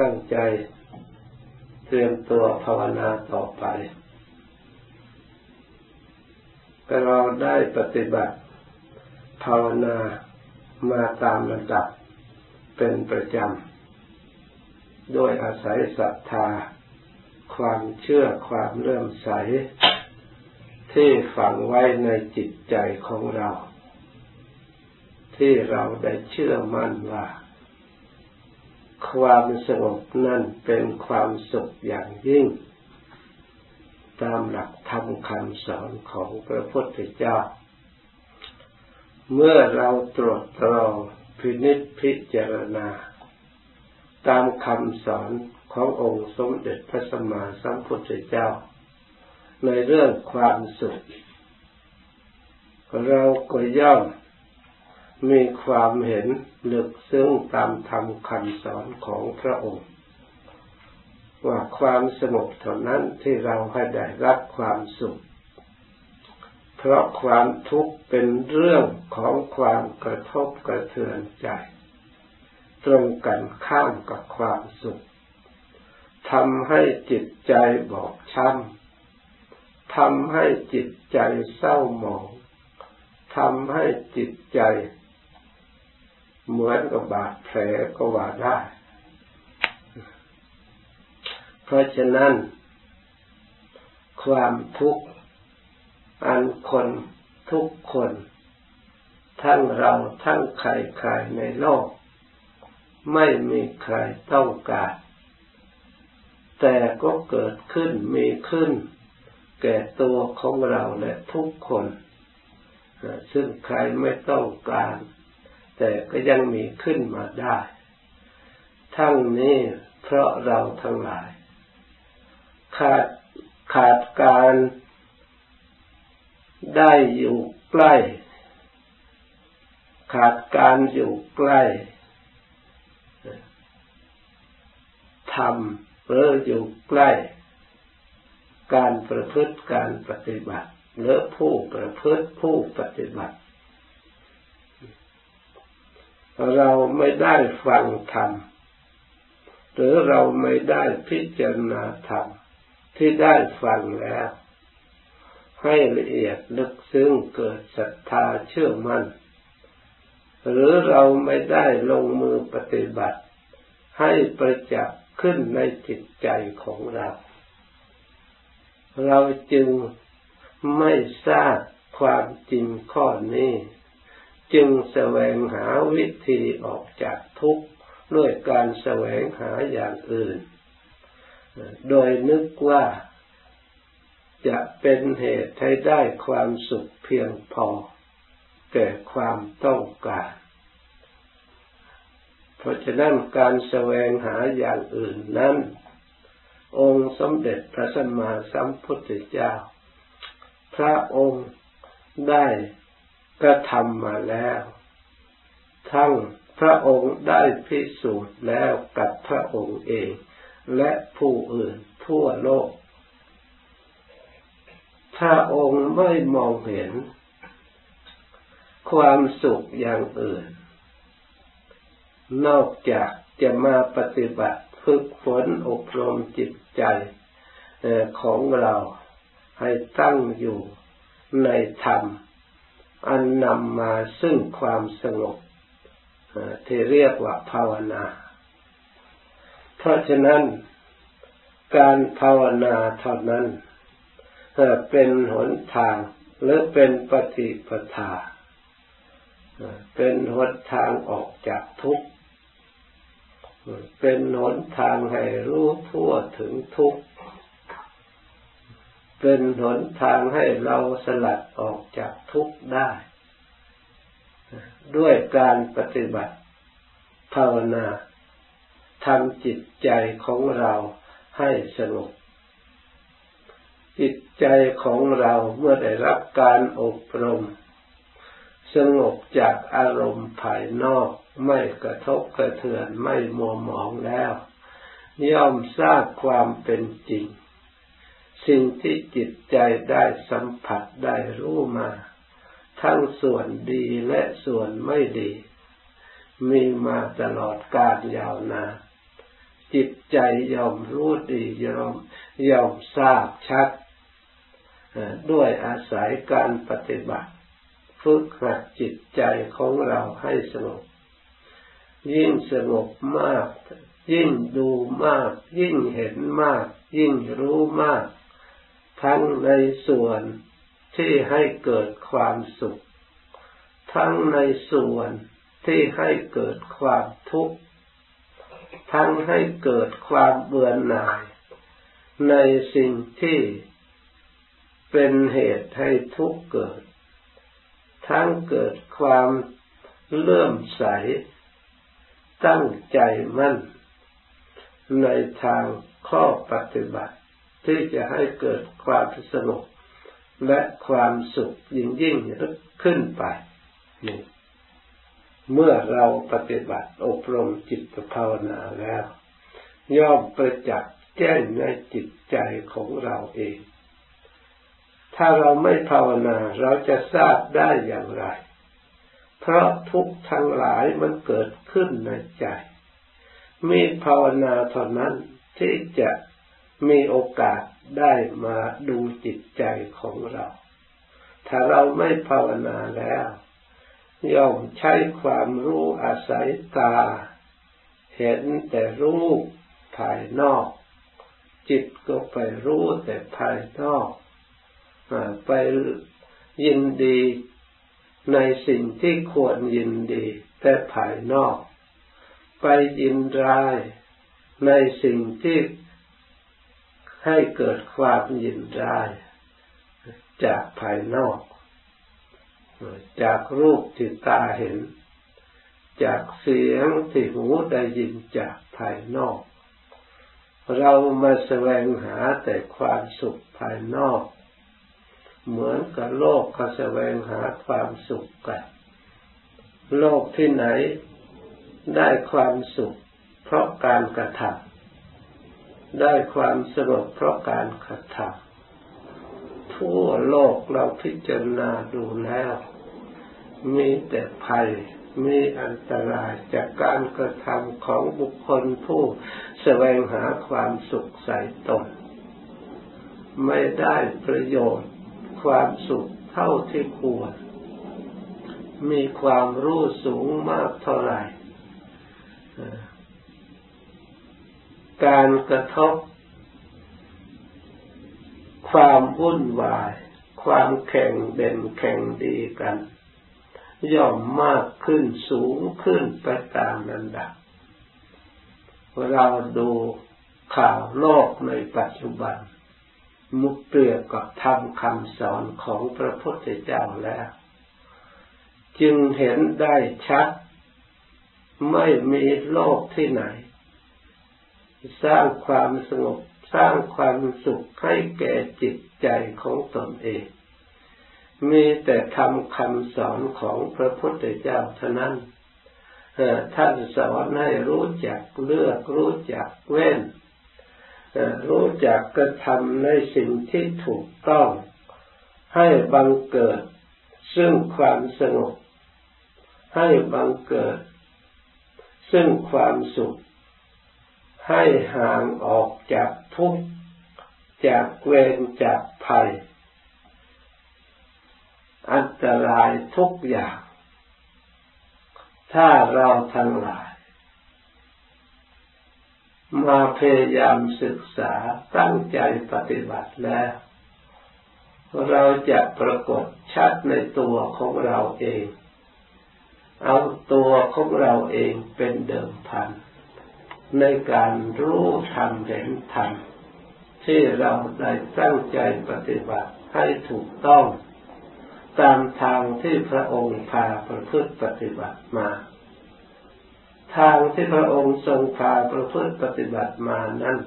ตั้งใจเตรียมตัวภาวนาต่อไปแต่เราได้ปฏิบัติภาวนามาตามระดับเป็นประจำ โดยอาศัยศรัทธา ความเชื่อความเลื่อมใส ที่ฝังไว้ในจิตใจของเรา ที่เราได้เชื่อมั่นว่า ความสงบนั่นเป็นความสุขอย่างยิ่ง ตามหลักธรรมคำสอนของพระพุทธเจ้า เมื่อเราตรวจตรองพินิจพิจารณา ตามคำสอนขององค์สมเด็จพระสัมมาสัมพุทธเจ้า ในเรื่องความสุข เราก็ย่อม มีความเห็นลึกซึ้งตามธรรมคำสอนของพระองค์ ว่าความสงบเท่านั้นที่เราให้ได้รับความสุข เพราะความทุกข์เป็นเรื่องของความกระทบกระเทือนใจ ตรงกันข้ามกับความสุขทำให้จิตใจบอบช้ำทำให้จิตใจเศร้าหมองทำให้จิตใจ เหมือนกับบาดแผลก็ว่าได้ เพราะฉะนั้น ความทุกข์อันคนทุกคน ทั้งเราทั้งใครใครในโลก ไม่มีใครต้องการ แต่ก็เกิดขึ้นมีขึ้น แก่ตัวของเราและทุกคน ซึ่งใครไม่ต้องการ แต่ก็ยังมีขึ้นมาได้ ทั้งนี้เพราะเราทั้งหลาย ขาดขาดการได้อยู่ใกล้ ขาดการอยู่ใกล้ทำหรืออยู่ใกล้ การประพฤติการปฏิบัติหรือผู้ประพฤติผู้ปฏิบัติ เราไม่ได้ฟังธรรมหรือเราไม่ได้พิจารณาธรรมที่ได้ฟังแล้ว ให้ละเอียดลึกซึ้งเกิดศรัทธาเชื่อมัน่น หรือเราไม่ได้ลงมือปฏิบัติ ให้ประจักษ์ขึ้นในจิตใจของเรา เราจึงไม่ทราบความจริงข้อนี้ จึงแสวงหาวิธีออกจากทุกข์ด้วยการแสวงหาอย่างอื่น โดยนึกว่าจะเป็นเหตุให้ได้ความสุขเพียงพอแก่ความต้องการ เพราะฉะนั้นการแสวงหาอย่างอื่นนั้น องค์สมเด็จพระสัมมาสัมพุทธเจ้า พระองค์ได้ กระทำมาแล้ว ทั้งพระองค์ได้พิสูจน์แล้วกับพระองค์เอง และผู้อื่นทั่วโลก ถ้าองค์ไม่มองเห็น ความสุขอย่างอื่น นอกจากจะมาปฏิบัติฝึกฝนอบรมจิตใจของเราให้ตั้งอยู่ในธรรม อันนำมาซึ่งความสงบที่เรียกว่าภาวนา เพราะฉะนั้นการภาวนาเท่านั้นเป็นหนทางหรือเป็นปฏิปทา เป็นหนทางออกจากทุกข์ เป็นหนทางให้รู้ทั่วถึงทุกข์ เป็นหนทางให้เราสลัดออกจากทุกข์ได้ ด้วยการปฏิบัติภาวนาทำจิตใจของเราให้สงบจิตใจของเราเมื่อได้รับการอบรม สงบจากอารมณ์ภายนอกไม่กระทบกระเทือนไม่มัวหมองแล้วย่อมทราบความเป็นจริง สิ่งที่จิตใจได้สัมผัสได้รู้มา ทั้งส่วนดีและส่วนไม่ดี มีมาตลอดกาลยาวนานจิตใจยอมรู้ดียอมยอมทราบชัด ด้วยอาศัยการปฏิบัติ ฝึกหัดจิตใจของเราให้สงบยิ่งสงบมาก ยิ่งดูมาก ยิ่งเห็นมาก ยิ่งรู้มาก ทั้งในส่วนที่ให้เกิดความสุข ทั้งในส่วนที่ให้เกิดความทุกข์ ทั้งให้เกิดความเบื่อหน่าย ในสิ่งที่เป็นเหตุให้ทุกข์เกิด ทั้งเกิดความเลื่อมใส ตั้งใจมั่น ในทางข้อปฏิบัติ ที่จะให้เกิดความสงบและความสุขยิ่งยิ่งขึ้นไปนี่เมื่อเราปฏิบัติอบรมจิตภาวนาแล้ว ย่อมประจักษ์แจ้งในจิตใจของเราเอง ถ้าเราไม่ภาวนาเราจะทราบได้อย่างไร เพราะทุกทั้งหลายมันเกิดขึ้นในใจ มีภาวนาเท่านั้นที่จะ มีโอกาสได้มาดูจิตใจของเรา ถ้าเราไม่ภาวนาแล้วย่อมใช้ความรู้อาศัยตา เห็นแต่รูปภายนอก จิตก็ไปรู้แต่ภายนอกไปยินดีในสิ่งที่ควรยินดี แต่ภายนอก ไปยินร้ายในสิ่งที่ ให้เกิดความยินร้ายจากภายนอก จากรูปที่ตาเห็น จากเสียงที่หูได้ยินจากภายนอก เรามาแสวงหาแต่ความสุขภายนอก เหมือนกับโลกเขาแสวงหาความสุขกัน โลกที่ไหนได้ความสุข เพราะการกระทำ ได้ความสงบเพราะการกระทำทั่วโลกเราพิจารณาดูแล้ว มีแต่ภัย มีอันตรายจากการกระทำของบุคคลผู้แสวงหาความสุขใส่ตน ไม่ได้ประโยชน์ความสุขเท่าที่ควร มีความรู้สูงมากเท่าไหร่ การกระทบ ความวุ่นวาย ความแข่งเด่นแข่งดีกัน ย่อมมากขึ้นสูงขึ้นไปตามนันดับ เราดูข่าวโลกในปัจจุบัน มุกเปรียบกับธรรมคำสอนของพระพุทธเจ้าแล้ว จึงเห็นได้ชัด ไม่มีโลกที่ไหน สร้างความสงบสร้างความสุขให้แก่จิตใจของตนเอง มีแต่ทำคำสอนของพระพุทธเจ้าเท่านั้นท่านสอนให้รู้จักเลือก รู้จักเว้นรู้จักกระทำในสิ่งที่ถูกต้อง ให้บังเกิด ซึ่งความสงบให้บังเกิด ซึ่งความสุข ให้ห่างออกจากทุกข์จากเวรจากภัย อันตรายทุกอย่าง ถ้าเราทั้งหลาย มาพยายามศึกษาตั้งใจปฏิบัติแล้ว เราจะปรากฏชัดในตัวของเราเอง เอาตัวของเราเองเป็นเดิมพัน ในการรู้ธรรมเห็นธรรมที่เราได้ตั้งใจปฏิบัติให้ถูกต้อง ตามทางที่พระองค์พาประพฤติปฏิบัติมา ทางที่พระองค์ทรงพาประพฤติปฏิบัติมานั้น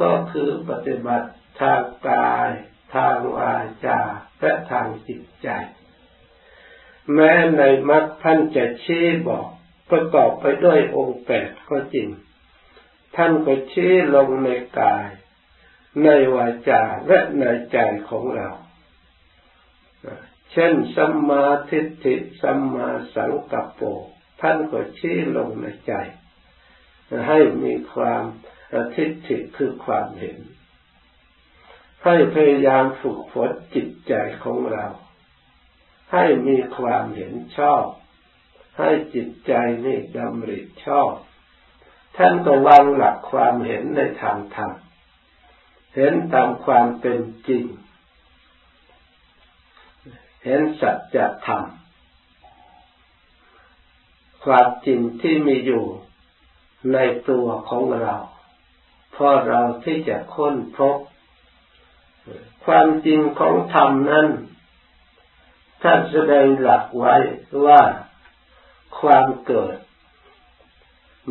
ก็คือปฏิบัติทางกาย ทางวาจาและทางจิตใจ แม้ในมรรคท่านจะชี้บอกประกอบไปด้วยองค์แปดก็จริง ท่านก็ชี้ลงในกาย ในวาจาและในใจของเราเช่นสัมมาทิฏฐิสัมมาสังกัปโป ท่านก็ชี้ลงในใจ ให้มีความทิฏฐิคือความเห็น ให้พยายามฝึกฝนจิตใจของเรา ให้มีความเห็นชอบ ให้จิตใจนี่ดำริชอบ ท่านก็วางหลักความเห็นในทางธรรมเห็นตามความเป็นจริง เห็นสัจธรรมความจริงที่มีอยู่ในตัวของเราเพราะเราที่จะค้นพบ ความจริงของธรรมนั้นท่านแสดงหลักไว้ว่าความเกิด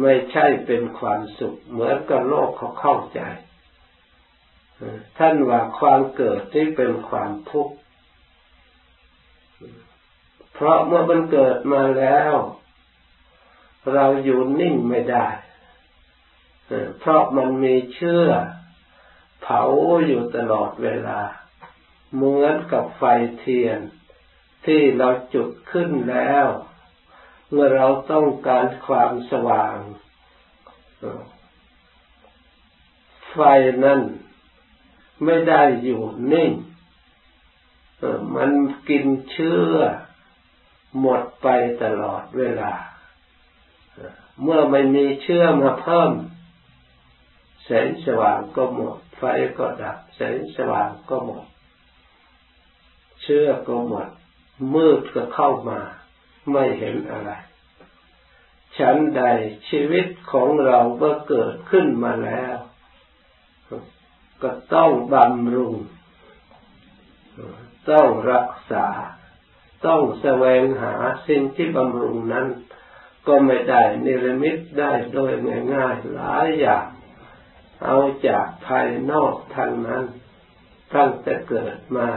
ไม่ใช่เป็นความสุข เหมือนกับโลกเขาเข้าใจ ท่านว่าความเกิดที่เป็นความทุกข์ เพราะเมื่อมันเกิดมาแล้ว เราอยู่นิ่งไม่ได้ เพราะมันมีเชื่อ เผาอยู่ตลอดเวลา เหมือนกับไฟเทียนที่เราจุดขึ้นแล้ว เมื่อเราต้องการความสว่าง ไฟนั้นไม่ได้อยู่นิ่ง มันกินเชื่อหมดไปตลอดเวลา เมื่อไม่มีเชื่อมาเพิ่ม แสงสว่างก็หมด ไฟก็ดับ แสงสว่างก็หมด เชื่อก็หมด มืดก็เข้ามา ไม่เห็นอะไร ฉันใดชีวิตของเราเมื่อเกิดขึ้นมาแล้ว ก็ต้องบำรุง ต้องรักษา ต้องแสวงหาสิ่งที่บำรุงนั้น ก็ไม่ได้นิรมิตได้โดยง่ายๆหลายอย่าง เอาจากภายนอกทางนั้น ตั้งแต่เกิดมา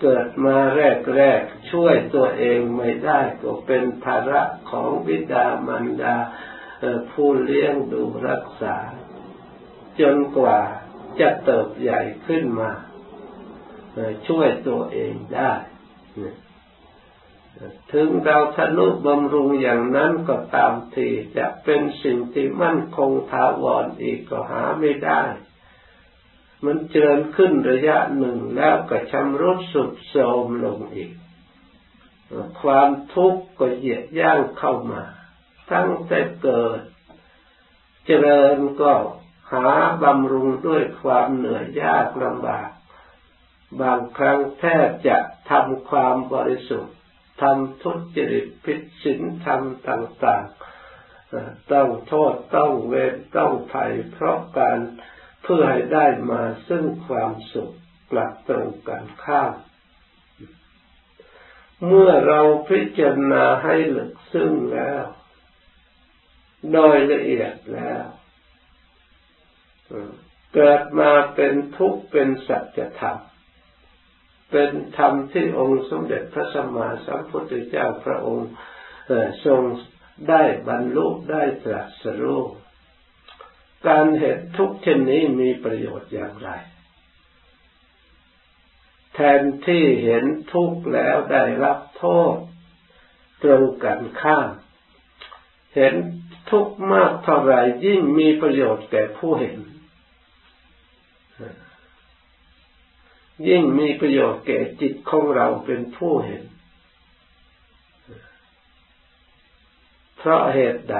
เกิดมาแรกๆช่วยตัวเองไม่ได้ก็เป็นภาระของบิดามารดาผู้เลี้ยงดูรักษา จนกว่าจะเติบใหญ่ขึ้นมาช่วยตัวเองได้ถึงเราทะนุบำรุงอย่างนั้นก็ตามทีจะเป็นสิ่งที่มั่นคงถาวรออีกก็หาไม่ได้ มันเจริญขึ้นระยะหนึ่งแล้วก็ชำรุดสุดโทรมลงอีก ความทุกข์ก็เหยียดย่างเข้ามา ตั้งแต่เกิด เจริญก็หาบำรุงด้วยความเหนื่อยยากลำบาก บางครั้งแทบจะทำความบริสุทธิ์ทำทุจริตผิดศีลธรรมต่าง ๆ ต้องโทษต้องเวรต้องภัยเพราะการเเพื่อให้ได้มาซึ่งความสุขกลับตรงกันข้ามเมื่อเราพิจารณาให้ลึกซึ้งแล้ว โดยละเอียดแล้วเกิดมาเป็นทุกข์เป็นสัจธรรม เป็นธรรมที่องค์สมเด็จพระสัมมาสัมพุทธเจ้าพระองค์ทรงได้บรรลุได้ตรัสรู้ การเห็นทุกเช่นนี้มีประโยชน์อย่างไร แทนที่เห็นทุกข์แล้วได้รับโทษตรงกันข้าม เห็นทุกข์มากเท่าไรยิ่งมีประโยชน์แก่ผู้เห็น ยิ่งมีประโยชน์แก่จิตของเราเป็นผู้เห็น เพราะเหตุใด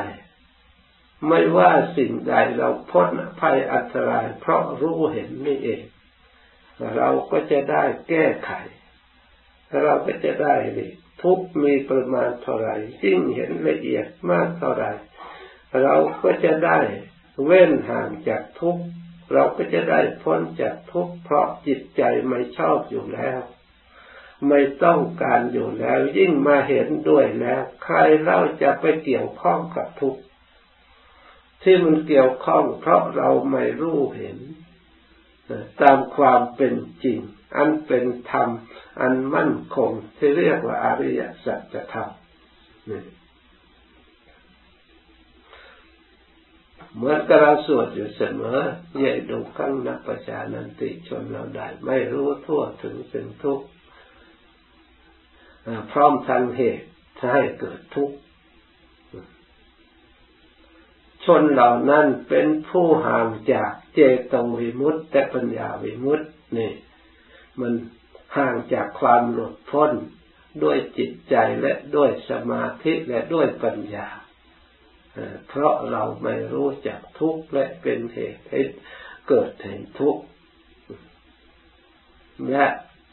ไม่ว่าสิ่งใดเราพ้นภัยอันตราย เพราะรู้เห็นนี่เอง เราก็จะได้แก้ไข เราก็จะได้ทุกมีประมาณเท่าไรยิ่งเห็นละเอียดมากเท่าไรเราก็จะได้เว้นห่างจากทุกเราก็จะได้พ้นจากทุกเพราะจิตใจไม่ชอบอยู่แล้ว ไม่ต้องการอยู่แล้ว ยิ่งมาเห็นด้วยแล้ว ใครเล่าจะไปเกี่ยวข้องกับทุกข์ ที่มันเกี่ยวข้องเพราะเราไม่รู้เห็น ตามความเป็นจริง อันเป็นธรรม อันมั่นคงที่เรียกว่าอริยสัจธรรมเหมือนกับเราสวดอยู่เสมอใหญ่ดูขังนักประชานันติชนเราได้ ไม่รู้ทั่วถึงสิ่งทุกข์พร้อมทั้งเหตุให้เกิดทุกข์ ชนเหล่านั้นเป็นผู้ห่างจากเจตวิมุตต์แต่ปัญญาวิมุตต์นี่ มันห่างจากความหลุดพ้นด้วยจิตใจและด้วยสมาธิและด้วยปัญญา เพราะเราไม่รู้จักทุกข์และเป็นเหตุให้เกิดแห่งทุกข์และ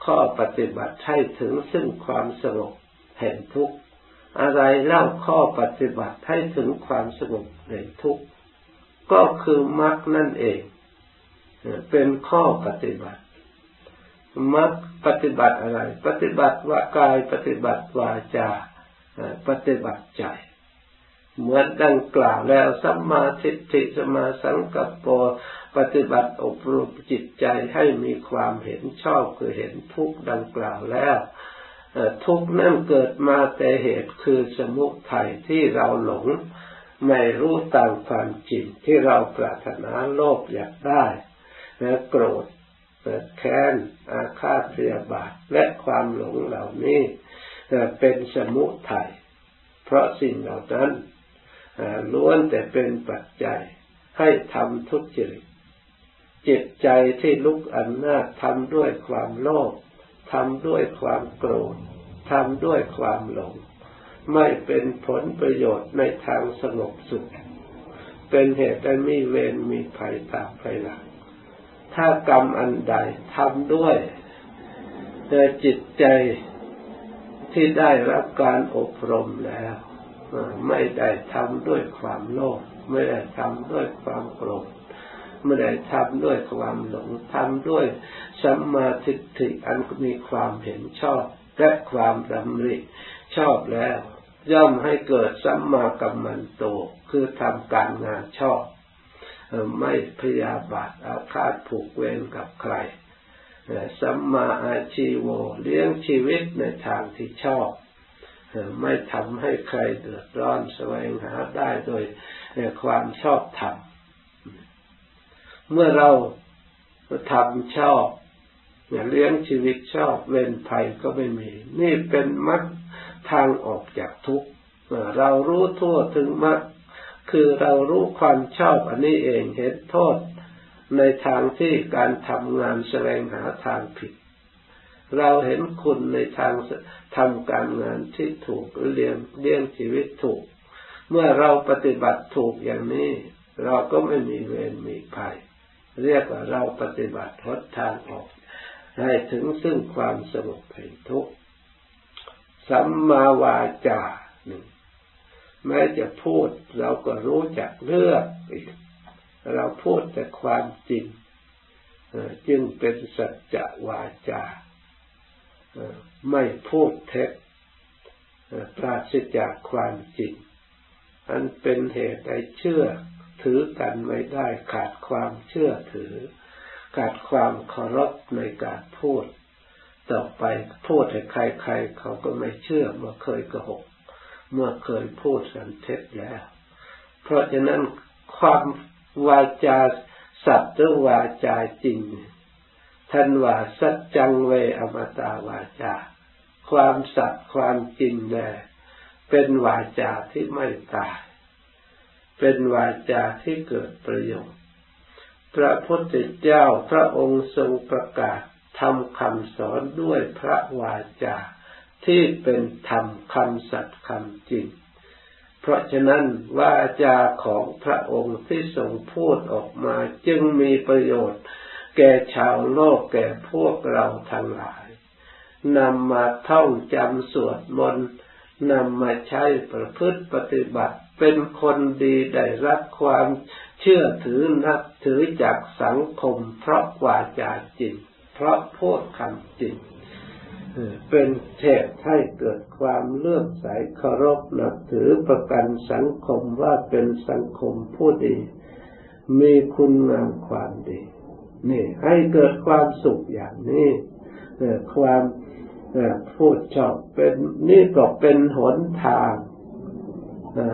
ข้อปฏิบัติให้ถึงซึ่งความสงบแห่งทุกข์ อะไรเล่าข้อปฏิบัติให้ถึงความสงบแห่งทุกข์ก็คือมรรคนั่นเอง เป็นข้อปฏิบัติมรรคปฏิบัติอะไร ปฏิบัติว่ากายปฏิบัติวาจาปฏิบัติใจ เหมือนดังกล่าวแล้วสัมมาทิฏฐิสมาสังกัปปปฏิบัติอบรมจิตใจให้มีความเห็นชอบคือเห็นทุกข์ดังกล่าวแล้ว ทุกข์นั่นเกิดมาแต่เหตุคือสมุทัยที่เราหลงไม่รู้ตามความจริงที่เราปรารถนาโลภอยากได้และโกรธแค้นอาฆาตพยาบาทและความหลงเหล่านี้เป็นสมุทัยเพราะสิ่งเหล่านั้นล้วนแต่เป็นปัจจัยให้ทำทุจริตจิตใจที่ลุกอำนาจทำด้วยความโลภ ทำด้วยความโกรธทำด้วยความหลง ไม่เป็นผลประโยชน์ในทางสงบสุข เป็นเหตุให้มีเวรมีภัยตามภายหลัง ถ้ากรรมอันใดทำด้วยแต่จิตใจที่ได้รับการอบรมแล้วไม่ได้ทำด้วยความโลภไม่ได้ทำด้วยความโกรธ ไม่ได้ทำด้วยความหลงทำด้วยสัมมาทิฏฐิอันมีความเห็นชอบและความดำริชอบแล้ว ย่อมให้เกิดสัมมากัมมันโต คือทำการงานชอบ ไม่พยาบาทอาฆาตผูกเวรกับใครสัมมาอาชีโวเลี้ยงชีวิตในทางที่ชอบ ไม่ทำให้ใครเดือดร้อนแสวงหาได้โดยความชอบธรรม เมื่อเราทำชอบเลี้ยงชีวิตชอบเว้นภัยก็ไม่มี นี่เป็นมรรคทางออกจากทุกข์เรารู้ทั่วถึงมรรคคือเรารู้ความชอบอันนี้เองเห็นโทษในทางที่การทำงานแสวงหาทางผิด เราเห็นคุณในทางทำการงานที่ถูกเลี้ยงเลี้ยงชีวิตถูก เมื่อเราปฏิบัติถูกอย่างนี้ เราก็ไม่มีเวรมีภัย เรียกว่าเราปฏิบัติทดทางออก ให้ถึงซึ่งความสงบแห่งทุกข์สัมมาวาจาหนึ่งแม้จะพูดเราก็รู้จักเลือกอีกเราพูดแต่ความจริงจึงเป็นสัจวาจาไม่พูดเท็จปราศจากความจริง อันเป็นเหตุให้เชื่อ ถือกันไม่ได้ขาดความเชื่อถือ ขาดความเคารพในการพูด ต่อไปพูดให้ใครๆเขาก็ไม่เชื่อเมื่อเคยโกหก เมื่อเคยพูดสันเท็จแล้ว เพราะฉะนั้นความวาจาสัตว์หรือวาจาจริงท่านว่าสัจจังเวอมตาวาจา ความสัตย์ความจริงแน่เป็นวาจาที่ไม่ตาย เป็นวาจาที่เกิดประโยชน์ พระพุทธเจ้าพระองค์ทรงประกาศทำคำสอนด้วยพระวาจาที่เป็นธรรมคำสัตย์คำจริง เพราะฉะนั้นวาจาของพระองค์ที่ทรงพูดออกมาจึงมีประโยชน์ แก่ชาวโลกแก่พวกเราทั้งหลายนำมาท่องจำสวดมนต์นำมาใช้ประพฤติปฏิบัติ เป็นคนดีได้รับความเชื่อถือนับถือจากสังคม เพราะวาจาจริง เพราะพูดคำจริงเป็นเทศให้เกิดความเลื่อมใสเคารพนับถือประกันสังคมว่าเป็นสังคมผู้ดี มีคุณงามความดี นี่ ให้เกิดความสุขอย่างนี้ความพูดชอบเป็นนี่ก็เป็นหนทาง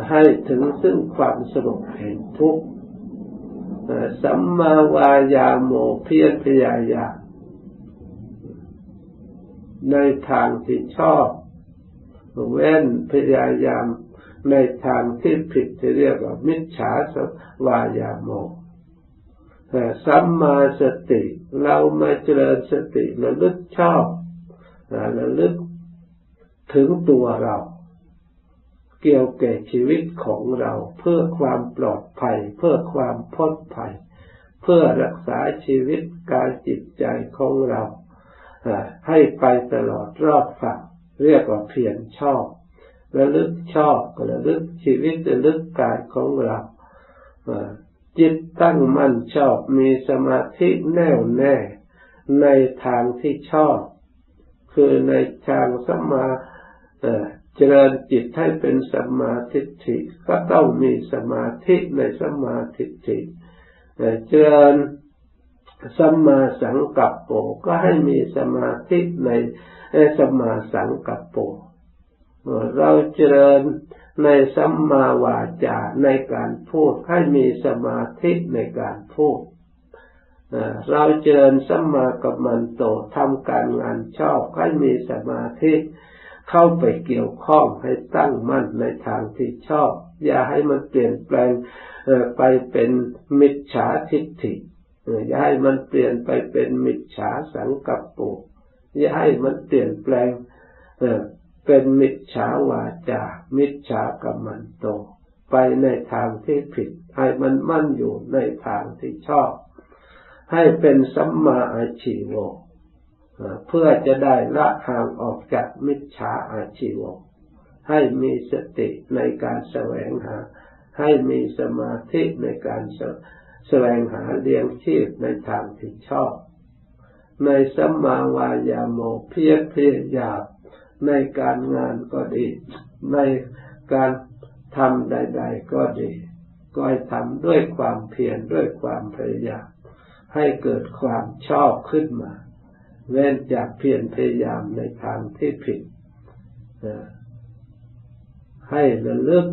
ให้ถึงซึ่งความสงบแห่งทุกข์สัมมาวายาโมเพียรพยายามในทางที่ชอบ เว้นพยายามในทางที่ผิดที่เรียกว่ามิจฉาสวายาโมสัมมาสติ เรามาเจริญสติระลึกชอบระลึกถึงตัวเรา เกี่ยวแก่ชีวิตของเรา เพื่อความปลอดภัย เพื่อความพ้นภัย เพื่อรักษาชีวิตกายจิตใจของเราให้ไปตลอดรอดฝั่งเรียกว่าเพียรชอบระลึกชอบก็ระลึกชีวิตระลึกกายของเราจิตตั้งมั่นชอบมีสมาธิแน่วแน่ ในทางที่ชอบ คือในทางสมา เจริญจิตให้เป็นสมาธิิก็ต้องมีสมาธิในสมาธิิเจริญสัมมาสังกัปโปก็ให้มีสมาธิในสมาสังกัปโปเราเจริญในสัมมาวาจาในการพูดให้มีสมาธิในการพูดเราเจริญสัมมากัมมันโตทำการงานชอบให้มีสมาธิ เข้าไปเกี่ยวข้องให้ตั้งมั่นในทางที่ชอบ อย่าให้มันเปลี่ยนแปลงไปเป็นมิจฉาทิฏฐิอย่าให้มันเปลี่ยนไปเป็นมิจฉาสังกัปปุอย่าให้มันเปลี่ยนแปลงเป็นมิจฉาวาจา มิจฉากรรมันโต ไปในทางที่ผิด ให้มันมั่นอยู่ในทางที่ชอบ ให้เป็นสัมมาอาชีโว เพื่อจะได้ละห่างออกจากมิจฉาอาชีวะให้มีสติในการแสวงหา ให้มีสมาธิในการแสวงหาเลี้ยงชีพในทางที่ชอบ ในสัมมาวายาโมเพียรเพียรยาบในการงานก็ดี ในการทำใด ๆ ก็ดี ก็ให้ทำด้วยความเพียรด้วยความพยายามให้เกิดความชอบขึ้นมา เว้นจากเพียรพยายามในทางที่ผิดให้ระลึก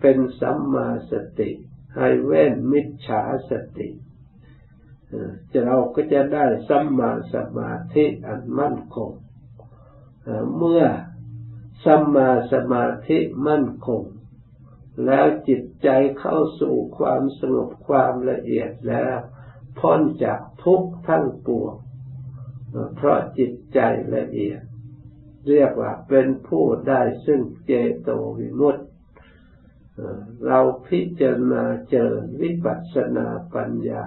เป็นสัมมาสติ ให้เว้นมิจฉาสติจะเราก็จะได้สัมมาสมาธิอันมั่นคงเมื่อสัมมาสมาธิมั่นคง แล้วจิตใจเข้าสู่ความสงบความละเอียดแล้วพ้นจากทุกข์ทั้งปวง เพราะจิตใจละเอียด เรียกว่าเป็นผู้ได้ซึ่งเจโตวิมุตติเราพิจารณาเจริญวิปัสสนาปัญญา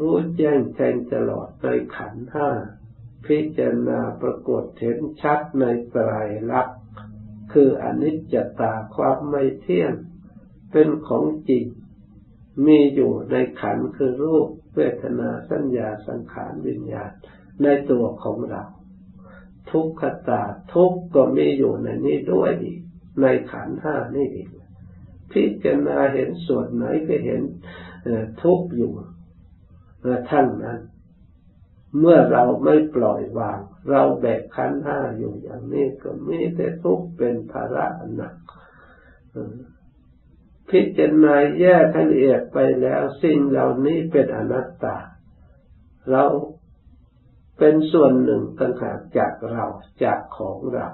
รู้แจ้งแทงตลอดในขันห้า พิจารณาปรากฏเห็นชัดในไตรลักษณ์คืออนิจจตาความไม่เที่ยง เป็นของจริงมีอยู่ในขันคือรูป เวทนาสัญญาสังขารวิญญาณในตัวของเรา ทุกขตาทุกก็มีอยู่ในนี้ด้วยอีก ในขันห้านี่อีกพิจารณาเห็นส่วนไหนก็เห็นทุกอยู่ทั้งนั้น เมื่อเราไม่ปล่อยวาง เราแบกขันห้าอยู่อย่างนี้ก็มีแต่ทุกเป็นภาระหนัก พิจารณาแยกละเอียดไปแล้วสิ่งเหล่านี้เป็นอนัตตา เราเป็นส่วนหนึ่งต่างหากจากเราจากของเรา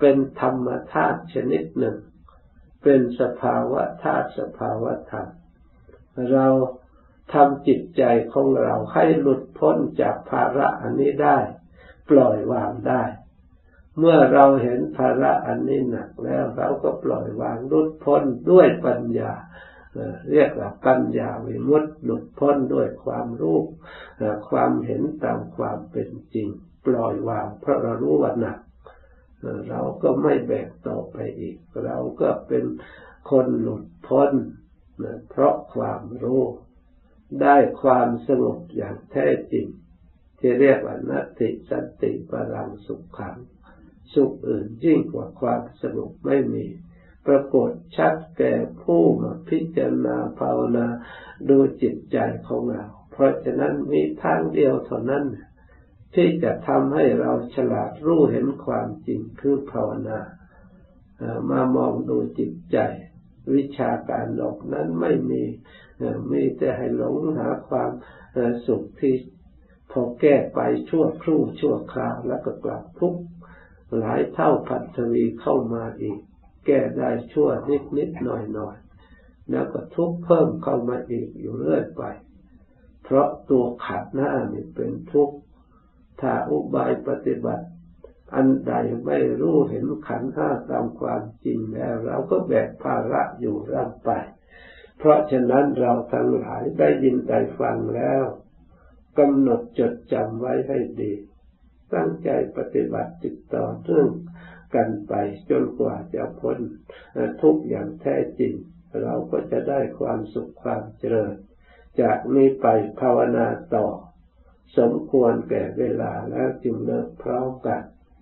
เป็นธรรมธาตุชนิดหนึ่ง เป็นสภาวะธาตุสภาวะธรรม เราทำจิตใจของเราให้หลุดพ้นจากภาระอันนี้ได้ ปล่อยวางได้ เมื่อเราเห็นภาระอันนี้หนักแล้วเราก็ปล่อยวางหลุดพ้นด้วยปัญญาเรียกว่าปัญญาวิมุตติหลุดพ้นด้วยความรู้ความเห็นตามความเป็นจริง ปล่อยวางเพราะเรารู้ว่าหนักเราก็ไม่แบกต่อไปอีก เราก็เป็นคนหลุดพ้นเพราะความรู้ ได้ความสงบอย่างแท้จริง ที่เรียกว่านัตติสันติปรังสุขขัง สุขอื่นยิ่งกว่าความสงบไม่มี ปรากฏชัดแก่ผู้มาพิจารณาภาวนาดูจิตใจของเรา เพราะฉะนั้นมีทางเดียวเท่านั้น ที่จะทำให้เราฉลาดรู้เห็นความจริงคือภาวนามามองดูจิตใจ วิชาการหลอกนั้นไม่มีมีแต่ให้หลงหาความสุขที่พอแก้ไปชั่วครู่ชั่วคราวแล้วก็กลับทุก หลายเท่าพันทวีเข้ามาอีก แก้ได้ชั่วนิดนิดหน่อยหน่อยแล้วก็ทุกเพิ่มเข้ามาอีกอยู่เรื่อยไป เพราะตัวขัดหน้านี่เป็นทุกข์ถ้าอุบายปฏิบัติ อันใดไม่รู้เห็นขันห้าตามความจริงแล้ว เราก็แบกภาระอยู่ร่ำไป เพราะฉะนั้นเราทั้งหลายได้ยินได้ฟังแล้วกำหนดจดจำไว้ให้ดี ตั้งใจปฏิบัติติดต่อเนื่องกันไปจนกว่าจะพ้นทุกอย่างแท้จริง เราก็จะได้ความสุขความเจริญ จากนี้ไปภาวนาต่อ สมควรแก่เวลาแล้วจึงเลิกพร้อมกัน